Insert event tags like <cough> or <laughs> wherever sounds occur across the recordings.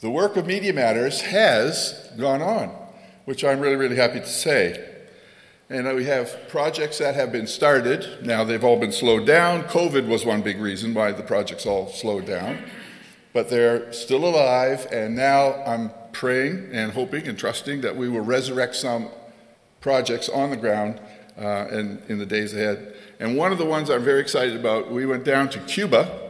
The work of Media Matters has gone on, which I'm really, really happy to say. And we have projects that have been started. Now they've all been slowed down. COVID was one big reason why the projects all slowed down. But they're still alive, and now I'm praying and hoping and trusting that we will resurrect some projects on the ground uh, in, in the days ahead. And one of the ones I'm very excited about, we went down to Cuba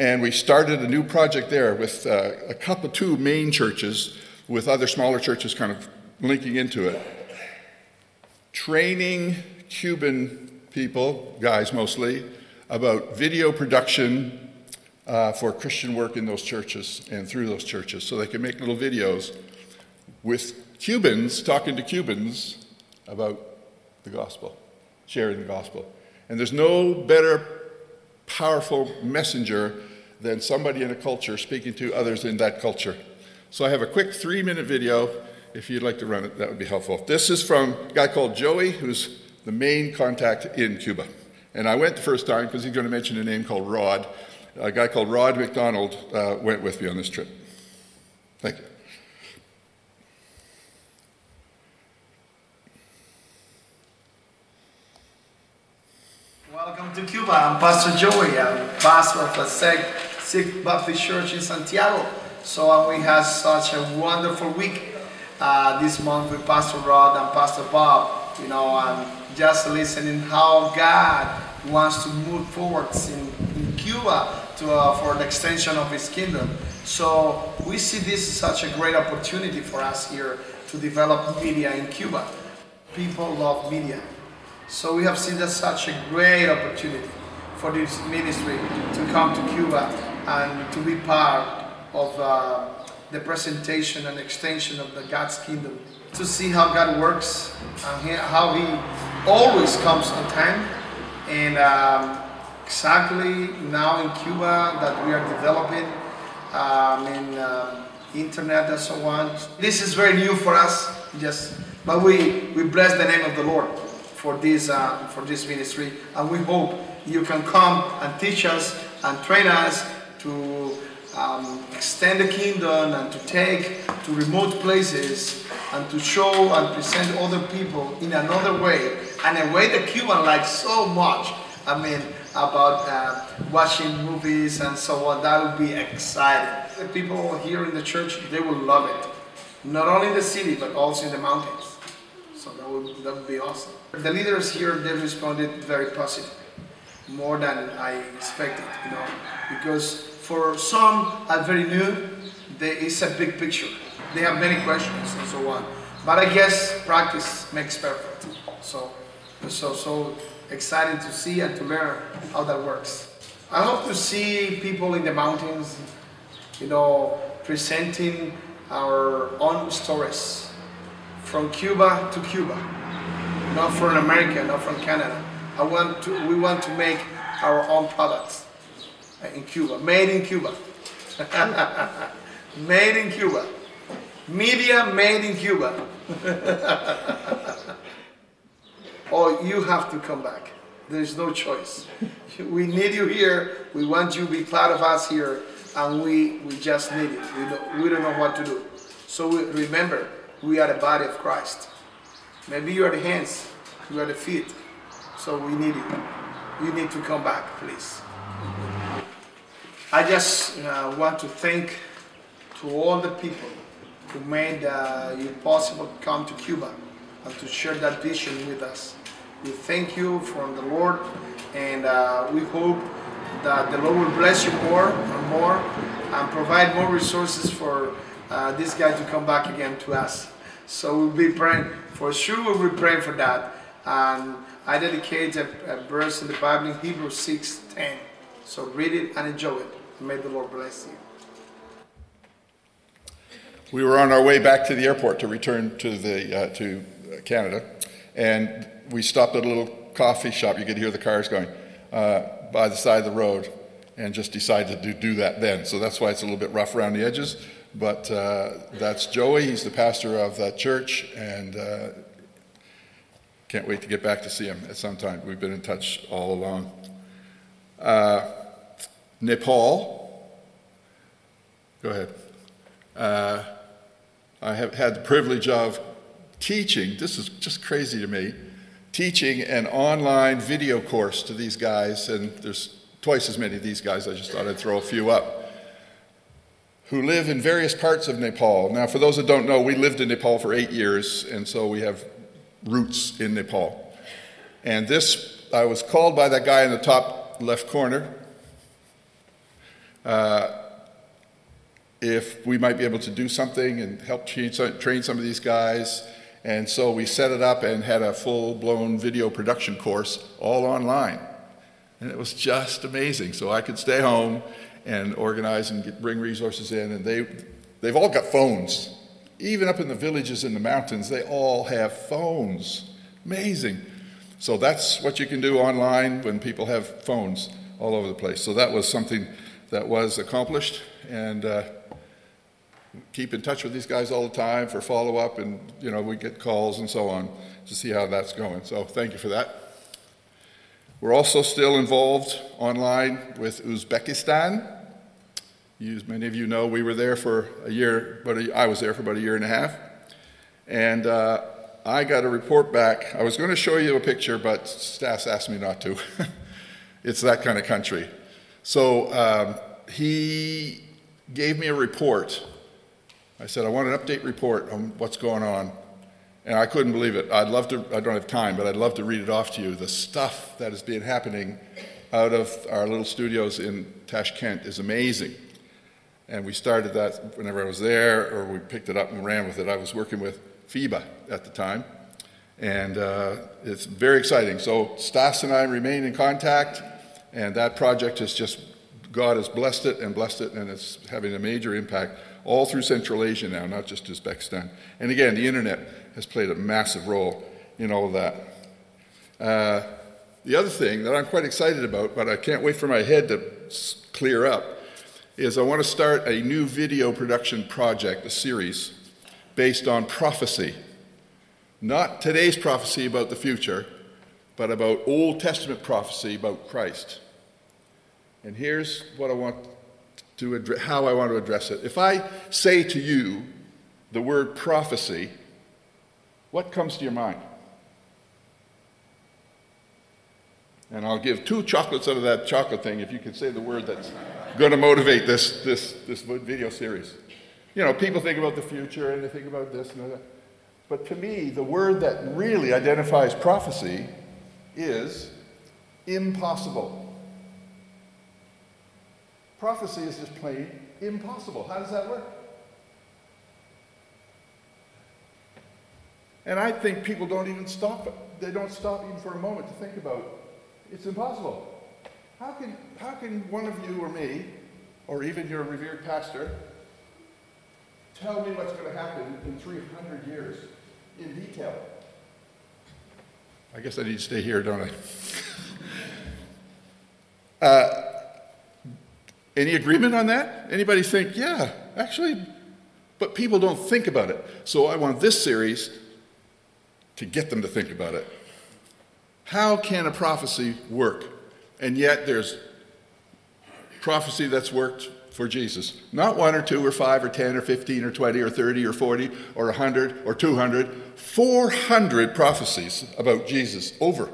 and we started a new project there with uh, a couple, two main churches, with other smaller churches kind of linking into it. Training Cuban people, guys mostly, about video production uh, for Christian work in those churches and through those churches so they can make little videos with Cubans talking to Cubans about the gospel, sharing the gospel. And there's no better powerful messenger than somebody in a culture speaking to others in that culture. So I have a quick three minute video. If you'd like to run it, that would be helpful. This is from a guy called Joey, who's the main contact in Cuba. And I went the first time because he's going to mention a name called Rod. A guy called Rod McDonald uh, went with me on this trip. Thank you. Welcome to Cuba. I'm Pastor Joey. I'm pastor of a sect Sixth Baptist Church in Santiago. So we had such a wonderful week uh, this month with Pastor Rod and Pastor Bob. You know, I'm just listening how God wants to move forwards in, in Cuba to, uh, for the extension of His kingdom. So we see this as such a great opportunity for us here to develop media in Cuba. People love media. So we have seen that such a great opportunity for this ministry to come to Cuba and to be part of uh, the presentation and extension of the God's kingdom. To see how God works and how He always comes on time. And um, exactly now in Cuba that we are developing um, in uh, internet and so on. This is very new for us, just, but we, we bless the name of the Lord for this, uh, for this ministry. And we hope you can come and teach us and train us to um, extend the kingdom and to take to remote places and to show and present other people in another way and a way that Cuban likes so much. I mean, about uh, watching movies and so on. That would be exciting. The people here in the church, they will love it. Not only in the city, but also in the mountains. So that would, that would be awesome. The leaders here, they responded very positive, more than I expected, you know, because for some are very new, they, it's a big picture. They have many questions and so on. But I guess practice makes perfect. So, so, so exciting to see and to learn how that works. I hope to see people in the mountains, you know, presenting our own stories from Cuba to Cuba, not from America, not from Canada. I want to, we want to make our own products in Cuba, made in Cuba. <laughs> made in Cuba. Media made in Cuba. <laughs> oh, you have to come back. There's no choice. <laughs> We need you here. We want you to be part of us here, and we, we just need it. We don't, we don't know what to do. So we, remember, we are the body of Christ. Maybe you are the hands, you are the feet. So we need it. You need to come back, please. I just uh, want to thank to all the people who made uh, it possible to come to Cuba and to share that vision with us. We thank you from the Lord and uh, we hope that the Lord will bless you more and more and provide more resources for uh, this guy to come back again to us. So we'll be praying, for sure we'll be praying for that. And I dedicate a, a verse in the Bible in Hebrews 6, 10. So read it and enjoy it. May the Lord bless you. We were on our way back to the airport to return to the uh, to Canada, and we stopped at a little coffee shop. You could hear the cars going uh, by the side of the road, and just decided to do that then. So that's why it's a little bit rough around the edges. But uh, that's Joey. He's the pastor of that church, and uh, can't wait to get back to see him at some time. We've been in touch all along. Uh, Nepal. Go ahead. uh, I have had the privilege of teaching, this is just crazy to me, teaching an online video course to these guys, and there's twice as many of these guys, I just thought I'd throw a few up, who live in various parts of Nepal. Now, for those that don't know, we lived in Nepal for eight years, and so we have roots in Nepal. And this, I was called by that guy in the top left corner. Uh, if we might be able to do something and help train some of these guys. And so we set it up and had a full blown video production course all online. And it was just amazing. So I could stay home and organize and get, bring resources in. And they, they've all got phones. Even up in the villages in the mountains, they all have phones. Amazing. So that's what you can do online when people have phones all over the place. So that was something that was accomplished. And uh, keep in touch with these guys all the time for follow up, and you know we get calls and so on to see how that's going. So thank you for that. We're also still involved online with Uzbekistan. As many of you know, we were there for a year, but I was there for about a year and a half, and uh, I got a report back. I was going to show you a picture, but Stas asked me not to. <laughs> it's that kind of country. So um, he gave me a report I said, I want an update report on what's going on. And I couldn't believe it. I'd love to, I don't have time, but I'd love to read it off to you. The stuff that is being happening out of our little studios in Tashkent is amazing. And we started that whenever I was there, or we picked it up and ran with it. I was working with FIBA at the time. And uh, it's very exciting. So Stas and I remain in contact, and that project has just, God has blessed it and blessed it, and it's having a major impact all through Central Asia now, not just Uzbekistan. And again, the internet has played a massive role in all of that. Uh, the other thing that I'm quite excited about, but I can't wait for my head to clear up, is I want to start a new video production project, a series, based on prophecy. Not today's prophecy about the future, but about Old Testament prophecy about Christ. And here's what I want to address, how I want to address it. If I say to you the word prophecy, what comes to your mind? And I'll give two chocolates out of that chocolate thing if you can say the word that's going to motivate this, this, this video series. You know, people think about the future and they think about this and that. But to me, the word that really identifies prophecy is impossible. Prophecy is just plain impossible. How does that work? And I think people don't even stop, they don't stop even for a moment to think about it's impossible. How can, how can one of you or me, or even your revered pastor, tell me what's going to happen in 300 years in detail? I guess I need to stay here, don't I? <laughs> uh, any agreement on that? Anybody think, yeah, actually, but people don't think about it. So I want this series to get them to think about it. How can a prophecy work? And yet there's prophecy that's worked for Jesus. Not one or two or five or 10 or 15 or 20 or 30 or 40 or 100 or 200. 400 prophecies about Jesus over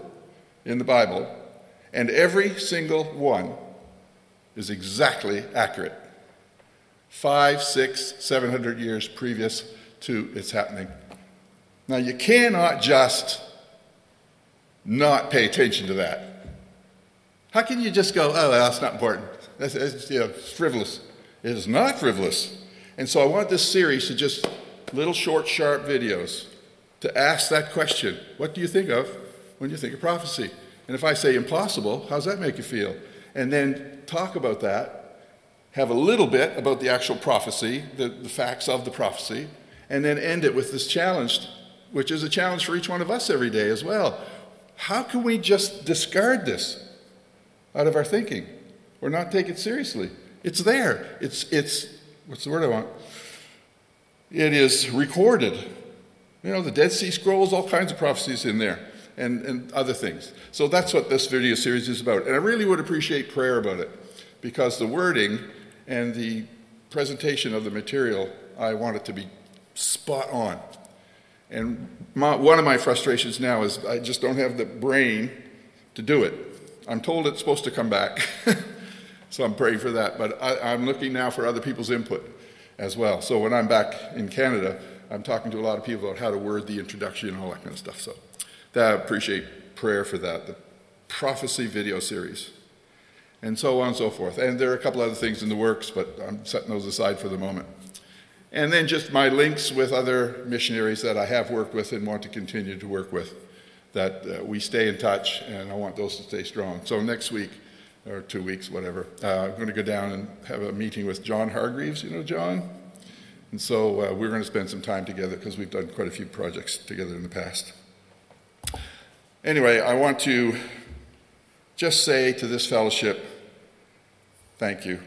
in the Bible. And every single one is exactly accurate. Five, six, seven hundred years previous to its happening. Now, you cannot just not pay attention to that. How can you just go, oh, that's not important? That's, that's frivolous. It is not frivolous. And so I want this series to just little short, sharp videos to ask that question What do you think of when you think of prophecy? And if I say impossible, how does that make you feel? And then talk about that, have a little bit about the actual prophecy, the, the facts of the prophecy, and then end it with this challenge, which is a challenge for each one of us every day as well. How can we just discard this out of our thinking or not take it seriously? It's there. It's, it's what's the word I want? It is recorded. You know, the Dead Sea Scrolls, all kinds of prophecies in there and, and other things. So that's what this video series is about. And I really would appreciate prayer about it because the wording and the presentation of the material I want it to be spot on. And my, one of my frustrations now is I just don't have the brain to do it. I'm told it's supposed to come back, <laughs> so I'm praying for that. But I, I'm looking now for other people's input as well. So when I'm back in Canada, I'm talking to a lot of people about how to word the introduction and all that kind of stuff. So that, I appreciate prayer for that. The prophecy video series, and so on and so forth. And there are a couple other things in the works, but I'm setting those aside for the moment. And then just my links with other missionaries that I have worked with and want to continue to work with, that uh, we stay in touch, and I want those to stay strong. So next week, or two weeks, whatever, uh, I'm going to go down and have a meeting with John Hargreaves. You know John? And so uh, we're going to spend some time together because we've done quite a few projects together in the past. Anyway, I want to just say to this fellowship, thank you,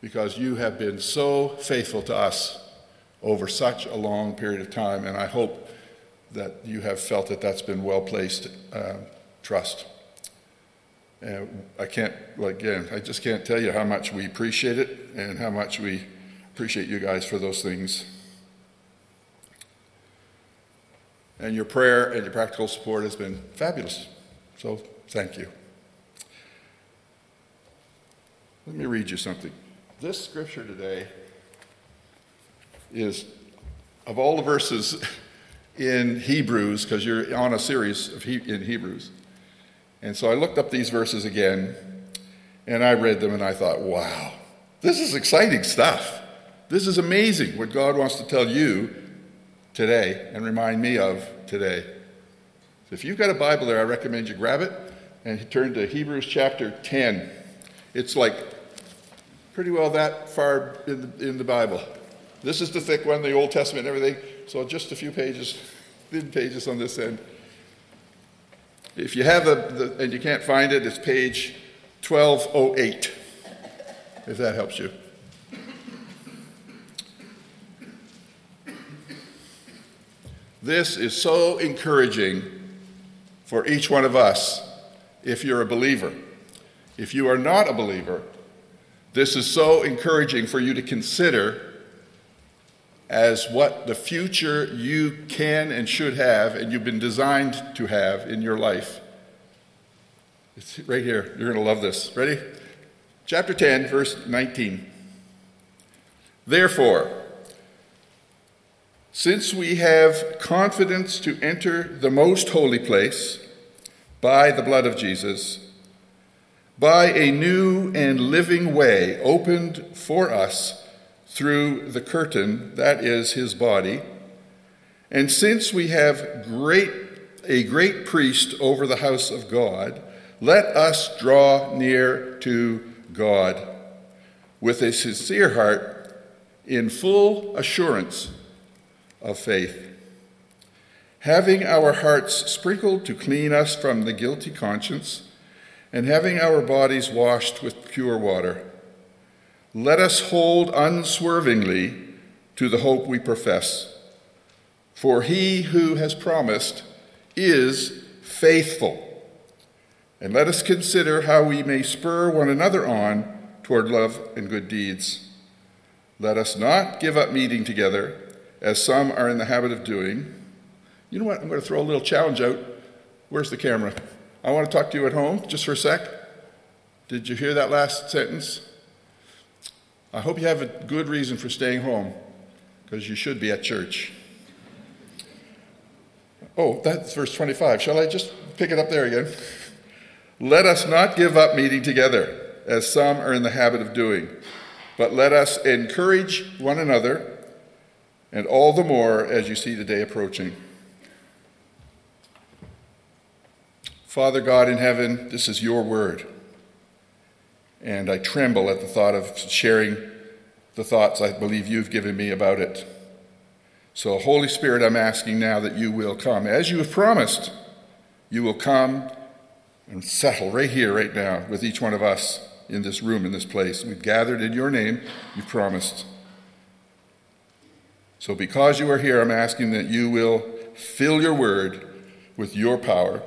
because you have been so faithful to us over such a long period of time, and I hope that you have felt that that's been well placed uh, trust. And I can't, again, I just can't tell you how much we appreciate it and how much we appreciate you guys for those things. And your prayer and your practical support has been fabulous. So thank you. Let me read you something. This scripture today is, of all the verses in Hebrews, because you're on a series of he, in Hebrews. And so I looked up these verses again, and I read them, and I thought, wow, this is exciting stuff. This is amazing what God wants to tell you today and remind me of today. So if you've got a Bible there, I recommend you grab it and turn to Hebrews chapter 10. It's like pretty well that far in the, in the Bible. This is the thick one, the Old Testament and everything, so just a few pages, thin pages on this end. If you have a, the, and you can't find it, it's page 1208, if that helps you. This is so encouraging for each one of us if you're a believer. If you are not a believer, this is so encouraging for you to consider as what the future you can and should have and you've been designed to have in your life. It's right here. You're going to love this. Ready? Chapter 10, verse 19. Therefore, since we have confidence to enter the most holy place by the blood of Jesus, by a new and living way opened for us through the curtain that is his body, and since we have great a great priest over the house of God, let us draw near to God with a sincere heart in full assurance of faith. Having our hearts sprinkled to clean us from the guilty conscience, and having our bodies washed with pure water, let us hold unswervingly to the hope we profess. For he who has promised is faithful. And let us consider how we may spur one another on toward love and good deeds. Let us not give up meeting together as some are in the habit of doing. You know what? I'm going to throw a little challenge out. Where's the camera? I want to talk to you at home just for a sec. Did you hear that last sentence? I hope you have a good reason for staying home because you should be at church. Oh, that's verse 25. Shall I just pick it up there again? Let us not give up meeting together, as some are in the habit of doing, but let us encourage one another and all the more as you see the day approaching. Father God in heaven, this is your word. And I tremble at the thought of sharing the thoughts I believe you've given me about it. So, Holy Spirit, I'm asking now that you will come. As you have promised, you will come and settle right here, right now, with each one of us in this room, in this place. We've gathered in your name, you promised. So, because you are here, I'm asking that you will fill your word with your power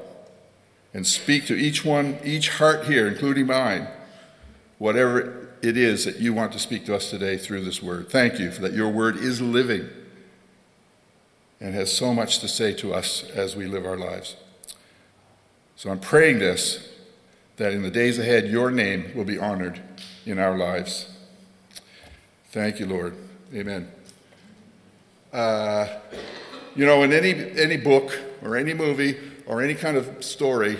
and speak to each one, each heart here, including mine, whatever it is that you want to speak to us today through this word. Thank you for that your word is living and has so much to say to us as we live our lives. So I'm praying this that in the days ahead, your name will be honored in our lives. Thank you, Lord. Amen. Uh, you know, in any, any book or any movie or any kind of story,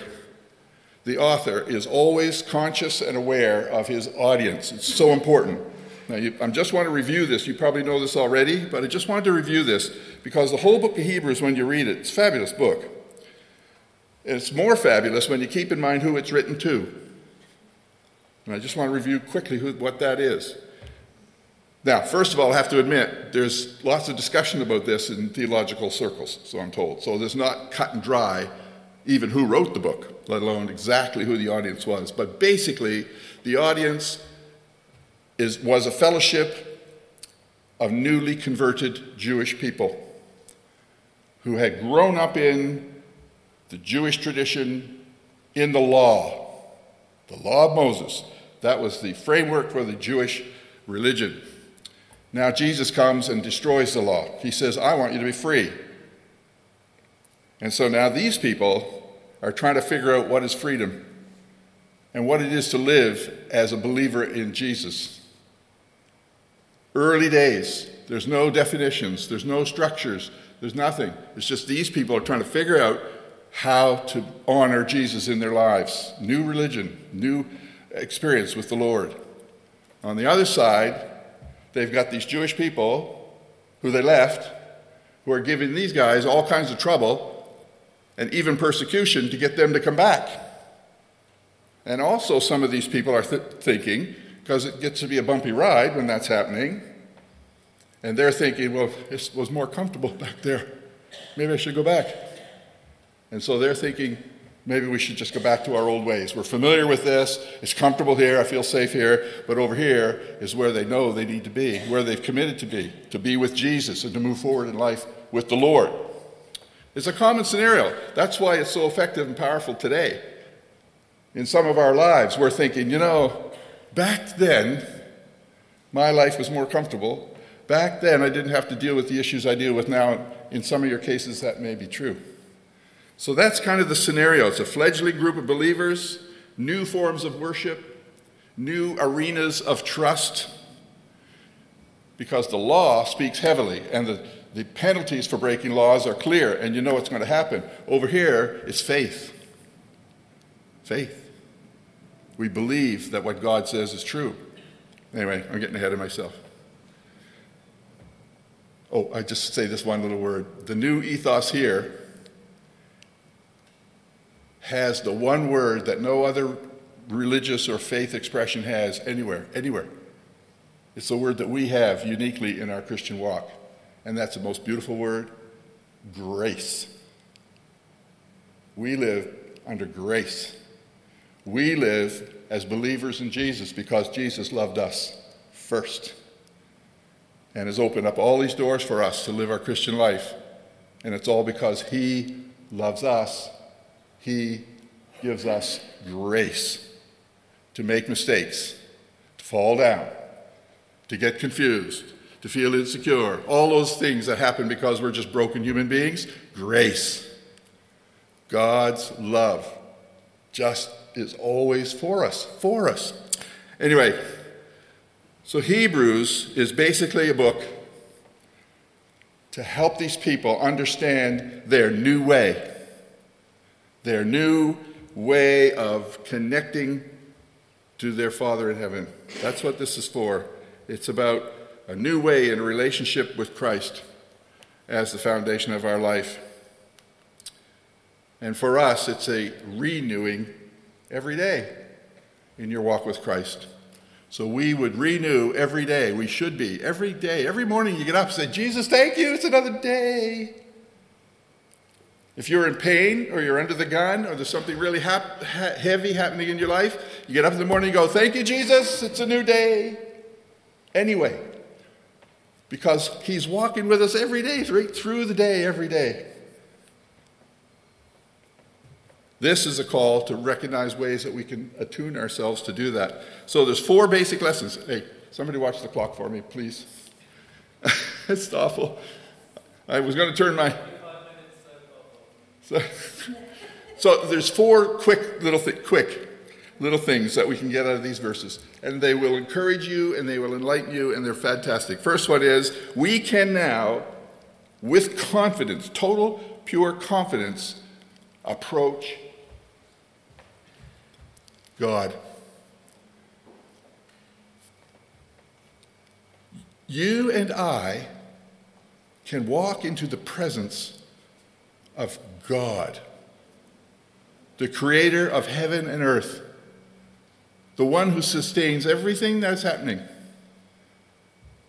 the author is always conscious and aware of his audience. It's so important. Now, you, I just want to review this. You probably know this already, but I just wanted to review this because the whole book of Hebrews, when you read it, it's a fabulous book. It's more fabulous when you keep in mind who it's written to. And I just want to review quickly who, what that is. Now, first of all, I have to admit, there's lots of discussion about this in theological circles, so I'm told. So there's not cut and dry even who wrote the book, let alone exactly who the audience was. But basically, the audience is, was a fellowship of newly converted Jewish people who had grown up in the Jewish tradition in the law, the law of Moses. That was the framework for the Jewish religion. Now Jesus comes and destroys the law. He says, I want you to be free. And so now these people are trying to figure out what is freedom and what it is to live as a believer in Jesus. Early days, there's no definitions, there's no structures, there's nothing. It's just these people are trying to figure out how to honor Jesus in their lives. New religion, new experience with the Lord. On the other side, they've got these Jewish people who they left who are giving these guys all kinds of trouble and even persecution to get them to come back. And also, some of these people are th- thinking, because it gets to be a bumpy ride when that's happening, and they're thinking, well, it was more comfortable <laughs> back there. Maybe I should go back. And so they're thinking, maybe we should just go back to our old ways. We're familiar with this. It's comfortable here. I feel safe here. But over here is where they know they need to be, where they've committed to be, to be with Jesus and to move forward in life with the Lord. It's a common scenario. That's why it's so effective and powerful today. In some of our lives, we're thinking, you know, back then, my life was more comfortable. Back then, I didn't have to deal with the issues I deal with now. In some of your cases, that may be true. So that's kind of the scenario. It's a fledgling group of believers, new forms of worship, new arenas of trust, because the law speaks heavily, and the the penalties for breaking laws are clear, and you know what's going to happen. Over here is faith. Faith. We believe that what God says is true. Anyway, I'm getting ahead of myself. Oh, I just say this one little word. The new ethos here has the one word that no other religious or faith expression has anywhere, anywhere. It's the word that we have uniquely in our Christian walk and that's the most beautiful word grace. We live under grace. We live as believers in Jesus because Jesus loved us first and has opened up all these doors for us to live our Christian life. And it's all because He loves us. He gives us grace to make mistakes, to fall down, to get confused, to feel insecure, all those things that happen because we're just broken human beings. Grace. God's love just is always for us, for us. Anyway, so Hebrews is basically a book to help these people understand their new way, their new way of connecting to their Father in heaven. That's what this is for. It's about a new way in a relationship with Christ as the foundation of our life. And for us, it's a renewing every day in your walk with Christ. So we would renew every day. We should be. Every day. Every morning you get up and say, Jesus, thank you. It's another day. If you're in pain or you're under the gun or there's something really hap- heavy happening in your life, you get up in the morning and go, Thank you, Jesus. It's a new day. Anyway, because He's walking with us every day, right through the day, every day. This is a call to recognize ways that we can attune ourselves to do that. So there's four basic lessons. Hey, somebody watch the clock for me, please. <laughs> it's awful. I was going to turn my. So, <laughs> so there's four quick little things. quick little things that we can get out of these verses, and they will encourage you and they will enlighten you, and they're fantastic. First one is we can now, with confidence, total pure confidence, approach God. You and I can walk into the presence of God, the creator of heaven and earth, the one who sustains everything that's happening.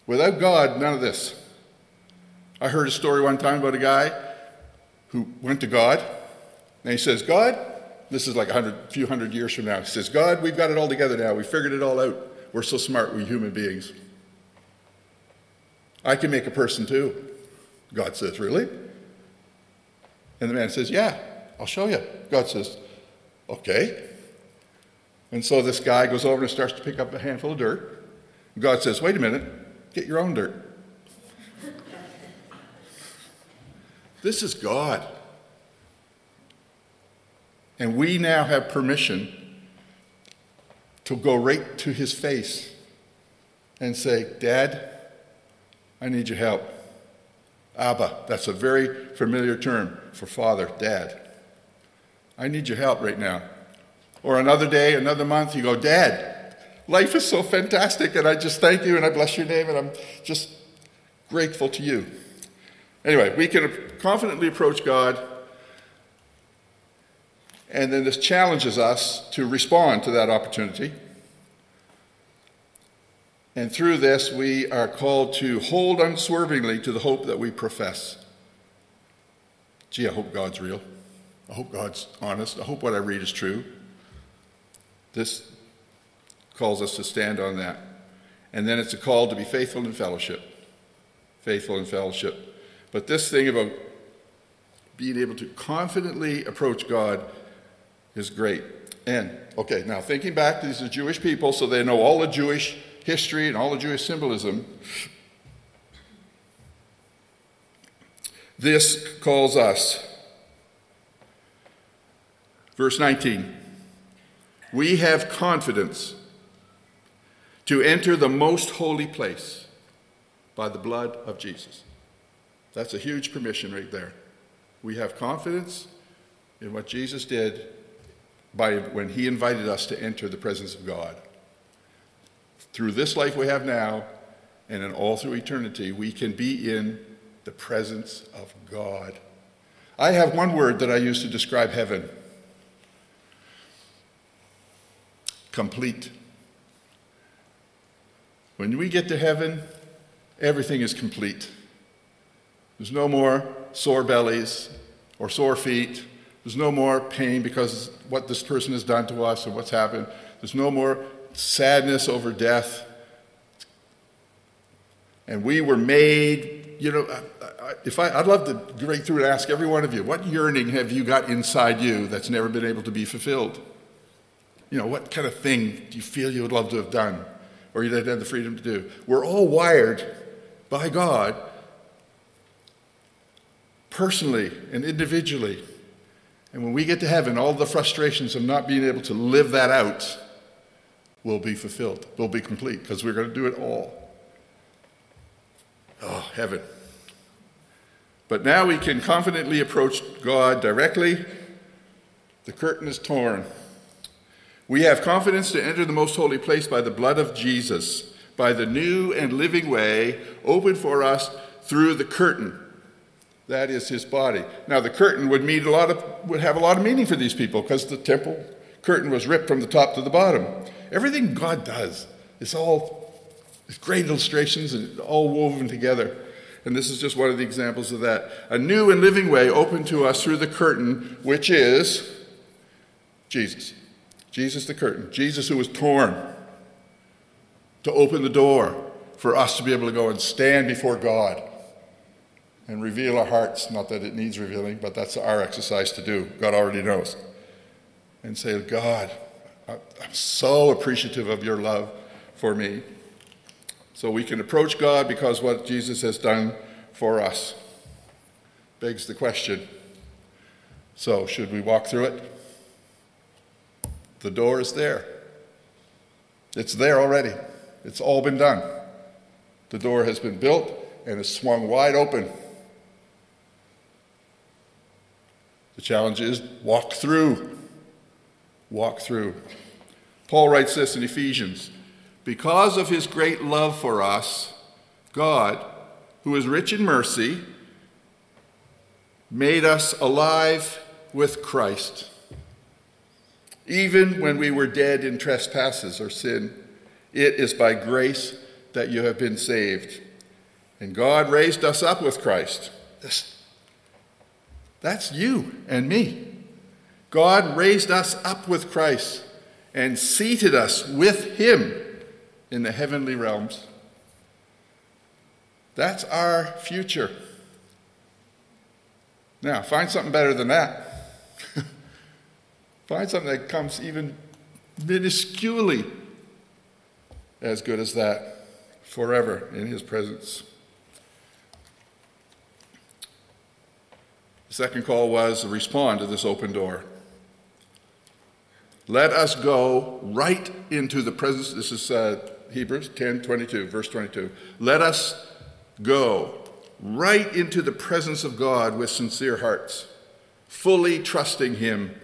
Without God, none of this. I heard a story one time about a guy who went to God and he says, God, this is like a hundred, few hundred years from now. He says, God, we've got it all together now. We figured it all out. We're so smart, we human beings. I can make a person too. God says, Really? And the man says, Yeah, I'll show you. God says, Okay. And so this guy goes over and starts to pick up a handful of dirt. God says, Wait a minute, get your own dirt. <laughs> this is God. And we now have permission to go right to his face and say, Dad, I need your help. Abba, that's a very familiar term for father, dad. I need your help right now. Or another day, another month, you go, Dad, life is so fantastic, and I just thank you and I bless your name, and I'm just grateful to you. Anyway, we can confidently approach God, and then this challenges us to respond to that opportunity. And through this, we are called to hold unswervingly to the hope that we profess. Gee, I hope God's real. I hope God's honest. I hope what I read is true. This calls us to stand on that. And then it's a call to be faithful in fellowship. Faithful in fellowship. But this thing about being able to confidently approach God is great. And, okay, now thinking back, these are Jewish people, so they know all the Jewish history and all the Jewish symbolism, this calls us. Verse 19 We have confidence to enter the most holy place by the blood of Jesus. That's a huge permission right there. We have confidence in what Jesus did by when he invited us to enter the presence of God through this life we have now and in all through eternity, we can be in the presence of God. I have one word that I use to describe heaven complete. When we get to heaven, everything is complete. There's no more sore bellies or sore feet. There's no more pain because what this person has done to us or what's happened. There's no more sadness over death. And we were made, you know, if I, I'd love to right through and ask every one of you, what yearning have you got inside you that's never been able to be fulfilled? You know, what kind of thing do you feel you would love to have done or you'd have had the freedom to do? We're all wired by God personally and individually. And when we get to heaven, all the frustrations of not being able to live that out will be fulfilled, will be complete, because we're going to do it all. Oh, heaven. But now we can confidently approach God directly. The curtain is torn. We have confidence to enter the most holy place by the blood of Jesus, by the new and living way opened for us through the curtain. That is his body. Now the curtain would mean a lot of would have a lot of meaning for these people because the temple curtain was ripped from the top to the bottom. Everything God does is all great illustrations and all woven together. And this is just one of the examples of that. A new and living way opened to us through the curtain, which is Jesus. Jesus the curtain. Jesus who was torn to open the door for us to be able to go and stand before God and reveal our hearts. Not that it needs revealing, but that's our exercise to do. God already knows. and say, God, I'm so appreciative of your love for me. So we can approach God because what Jesus has done for us begs the question so, should we walk through it? The door is there. It's there already. It's all been done. The door has been built and is swung wide open. The challenge is walk through. Walk through. Paul writes this in Ephesians Because of his great love for us, God, who is rich in mercy, made us alive with Christ. Even when we were dead in trespasses or sin, it is by grace that you have been saved. And God raised us up with Christ. That's you and me. God raised us up with Christ and seated us with Him in the heavenly realms. That's our future. Now, find something better than that. <laughs> find something that comes even minusculely as good as that forever in His presence. The second call was to respond to this open door. Let us go right into the presence. This is uh, Hebrews 10 22, verse 22. Let us go right into the presence of God with sincere hearts, fully trusting Him.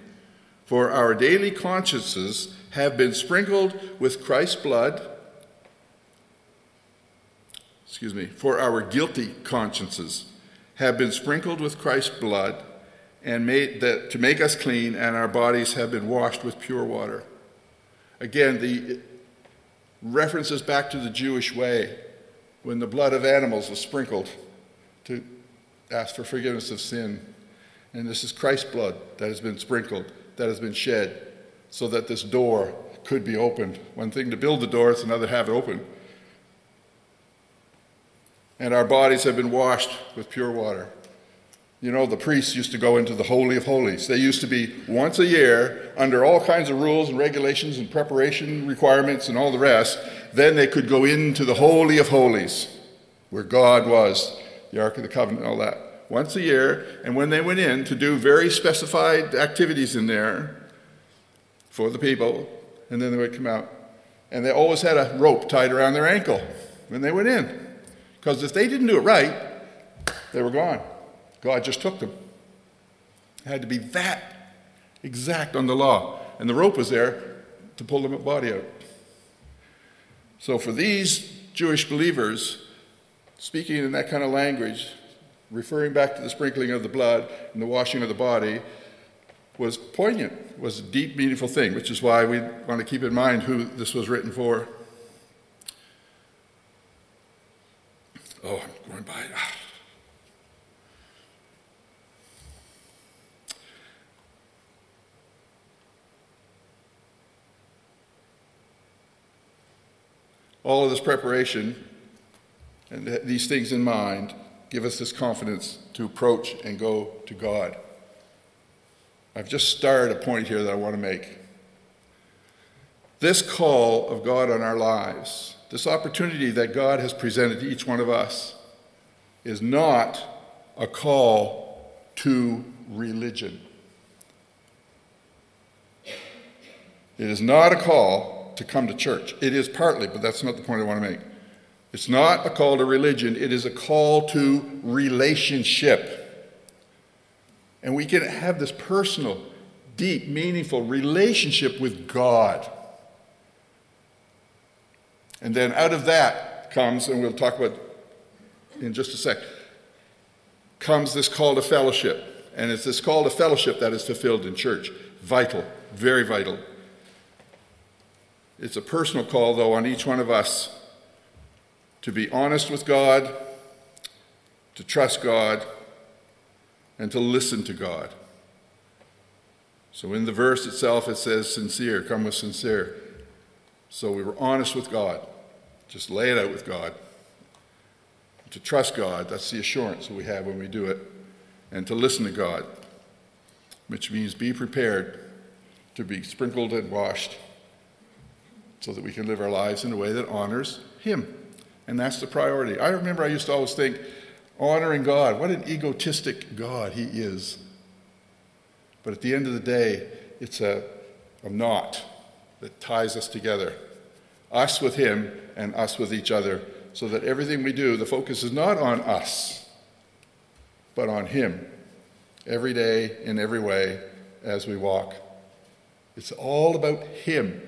For our daily consciences have been sprinkled with Christ's blood. Excuse me, for our guilty consciences have been sprinkled with Christ's blood and made that to make us clean, and our bodies have been washed with pure water. Again, the references back to the Jewish way when the blood of animals was sprinkled to ask for forgiveness of sin. And this is Christ's blood that has been sprinkled, that has been shed, so that this door could be opened. One thing to build the door, it's another to have it open. And our bodies have been washed with pure water. You know, the priests used to go into the Holy of Holies. They used to be once a year under all kinds of rules and regulations and preparation requirements and all the rest. Then they could go into the Holy of Holies, where God was, the Ark of the Covenant, and all that. Once a year, and when they went in to do very specified activities in there for the people, and then they would come out. And they always had a rope tied around their ankle when they went in. Because if they didn't do it right, they were gone. God just took them. It had to be that exact on the law. And the rope was there to pull the body out. So for these Jewish believers, speaking in that kind of language, referring back to the sprinkling of the blood and the washing of the body, was poignant, was a deep, meaningful thing, which is why we want to keep in mind who this was written for. Oh, I'm going by. Ah. All of this preparation and these things in mind give us this confidence to approach and go to God. I've just started a point here that I want to make. This call of God on our lives, this opportunity that God has presented to each one of us, is not a call to religion. It is not a call to come to church. It is partly, but that's not the point I want to make. It's not a call to religion, it is a call to relationship. And we can have this personal, deep, meaningful relationship with God. And then out of that comes, and we'll talk about in just a sec, comes this call to fellowship. And it's this call to fellowship that is fulfilled in church. Vital, very vital. It's a personal call, though, on each one of us to be honest with God, to trust God, and to listen to God. So in the verse itself, it says, sincere, come with sincere. So we were honest with God. Just lay it out with God. To trust God, that's the assurance that we have when we do it. And to listen to God, which means be prepared to be sprinkled and washed so that we can live our lives in a way that honors Him. And that's the priority. I remember I used to always think, honoring God, what an egotistic God He is. But at the end of the day, it's a, a knot that ties us together us with Him and us with each other, so that everything we do, the focus is not on us, but on Him every day in every way as we walk. It's all about Him.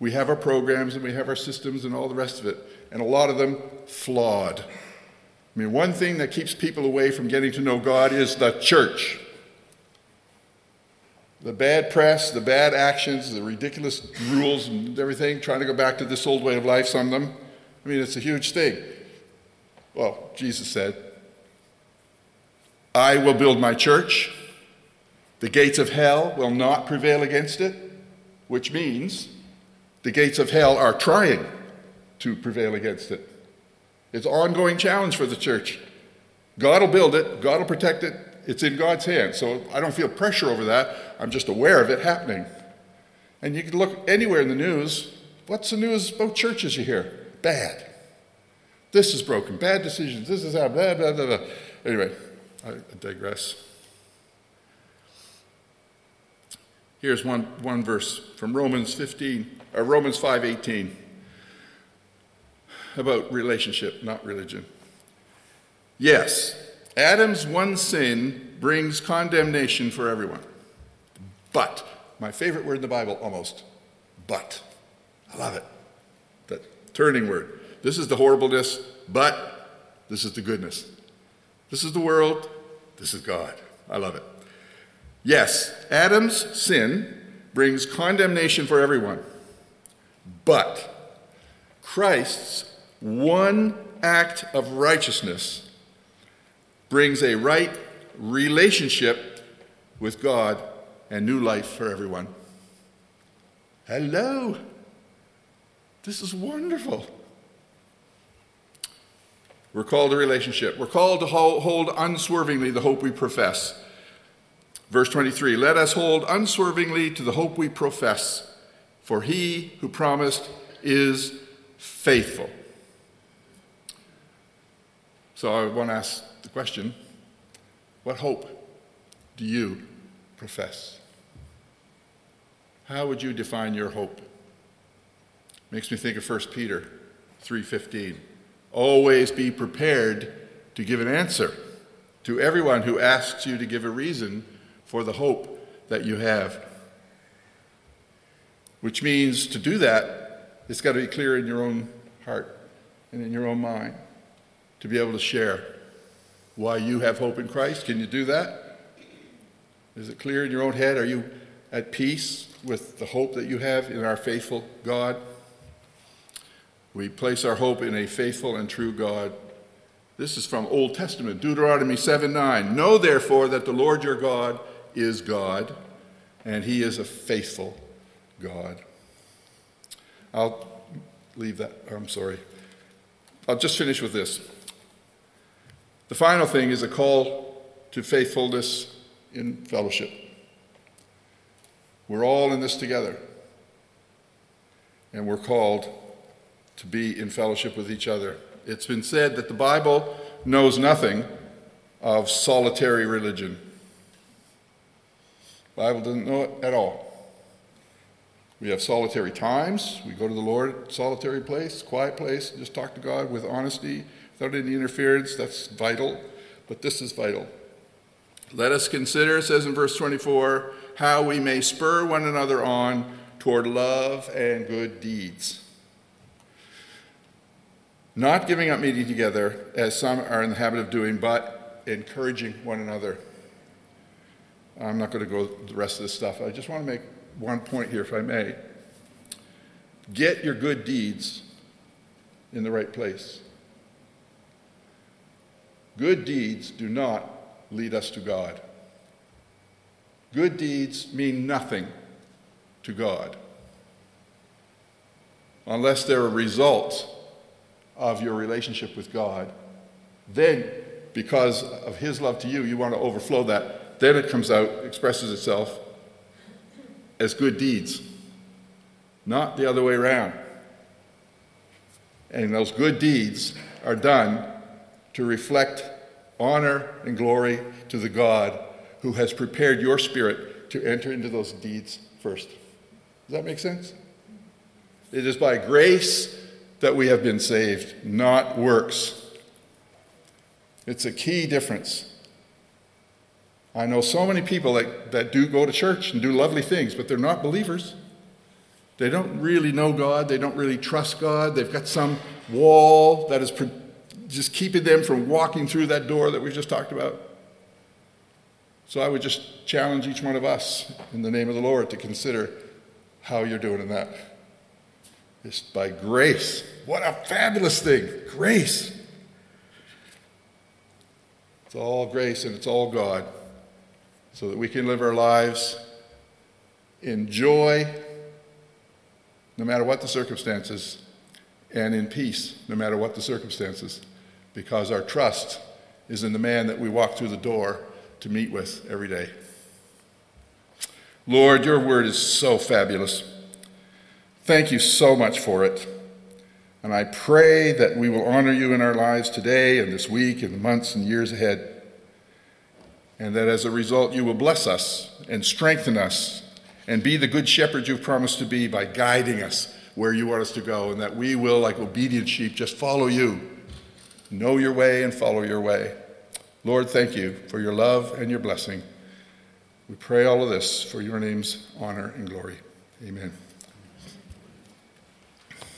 We have our programs and we have our systems and all the rest of it, and a lot of them flawed. I mean, one thing that keeps people away from getting to know God is the church. The bad press, the bad actions, the ridiculous rules and everything, trying to go back to this old way of life, some of them. I mean, it's a huge thing. Well, Jesus said, I will build my church. The gates of hell will not prevail against it, which means the gates of hell are trying to prevail against it. It's an ongoing challenge for the church. God will build it, God will protect it. It's in God's hands. So I don't feel pressure over that. I'm just aware of it happening. And you can look anywhere in the news. What's the news about churches you hear? Bad. This is broken. Bad decisions. This is how, blah, blah, blah, blah. Anyway, I digress. Here's one, one verse from Romans 15, or Romans 5:18 about relationship, not religion. Yes, Adam's one sin brings condemnation for everyone. But, my favorite word in the Bible, almost, but. I love it. That turning word. This is the horribleness, but this is the goodness. This is the world, this is God. I love it. Yes, Adam's sin brings condemnation for everyone. But Christ's one act of righteousness brings a right relationship with God and new life for everyone. Hello. This is wonderful. We're called to relationship. We're called to hold unswervingly the hope we profess. Verse 23 Let us hold unswervingly to the hope we profess, for he who promised is faithful. So I want to ask the question what hope do you profess? How would you define your hope? Makes me think of 1 Peter 3:15. Always be prepared to give an answer to everyone who asks you to give a reason for the hope that you have. Which means to do that, it's got to be clear in your own heart and in your own mind to be able to share why you have hope in Christ. Can you do that? Is it clear in your own head? Are you at peace with the hope that you have in our faithful God? We place our hope in a faithful and true God. This is from Old Testament, Deuteronomy 7 9. Know therefore that the Lord your God is God, and he is a faithful God. I'll leave that. I'm sorry. I'll just finish with this. The final thing is a call to faithfulness in fellowship. We're all in this together, and we're called to be in fellowship with each other. It's been said that the Bible knows nothing of solitary religion. The Bible doesn't know it at all. We have solitary times. We go to the Lord, solitary place, quiet place, just talk to God with honesty without any interference. That's vital, but this is vital. Let us consider, it says in verse 24, how we may spur one another on toward love and good deeds. Not giving up meeting together, as some are in the habit of doing, but encouraging one another. I'm not going to go the rest of this stuff. I just want to make one point here, if I may. Get your good deeds in the right place. Good deeds do not lead us to God. Good deeds mean nothing to God unless they're a result of your relationship with God. Then, because of His love to you, you want to overflow that. Then it comes out, expresses itself as good deeds, not the other way around. And those good deeds are done to reflect honor and glory to the God who has prepared your spirit to enter into those deeds first. Does that make sense? It is by grace that we have been saved, not works. It's a key difference. I know so many people that, that do go to church and do lovely things, but they're not believers. They don't really know God. They don't really trust God. They've got some wall that is just keeping them from walking through that door that we just talked about. So I would just challenge each one of us in the name of the Lord to consider how you're doing in that. It's by grace. What a fabulous thing! Grace. It's all grace and it's all God so that we can live our lives in joy no matter what the circumstances and in peace no matter what the circumstances because our trust is in the man that we walk through the door to meet with every day. Lord, your word is so fabulous. Thank you so much for it. And I pray that we will honor you in our lives today and this week and the months and years ahead. And that as a result, you will bless us and strengthen us and be the good shepherd you've promised to be by guiding us where you want us to go. And that we will, like obedient sheep, just follow you Know your way and follow your way. Lord, thank you for your love and your blessing. We pray all of this for your name's honor and glory. Amen.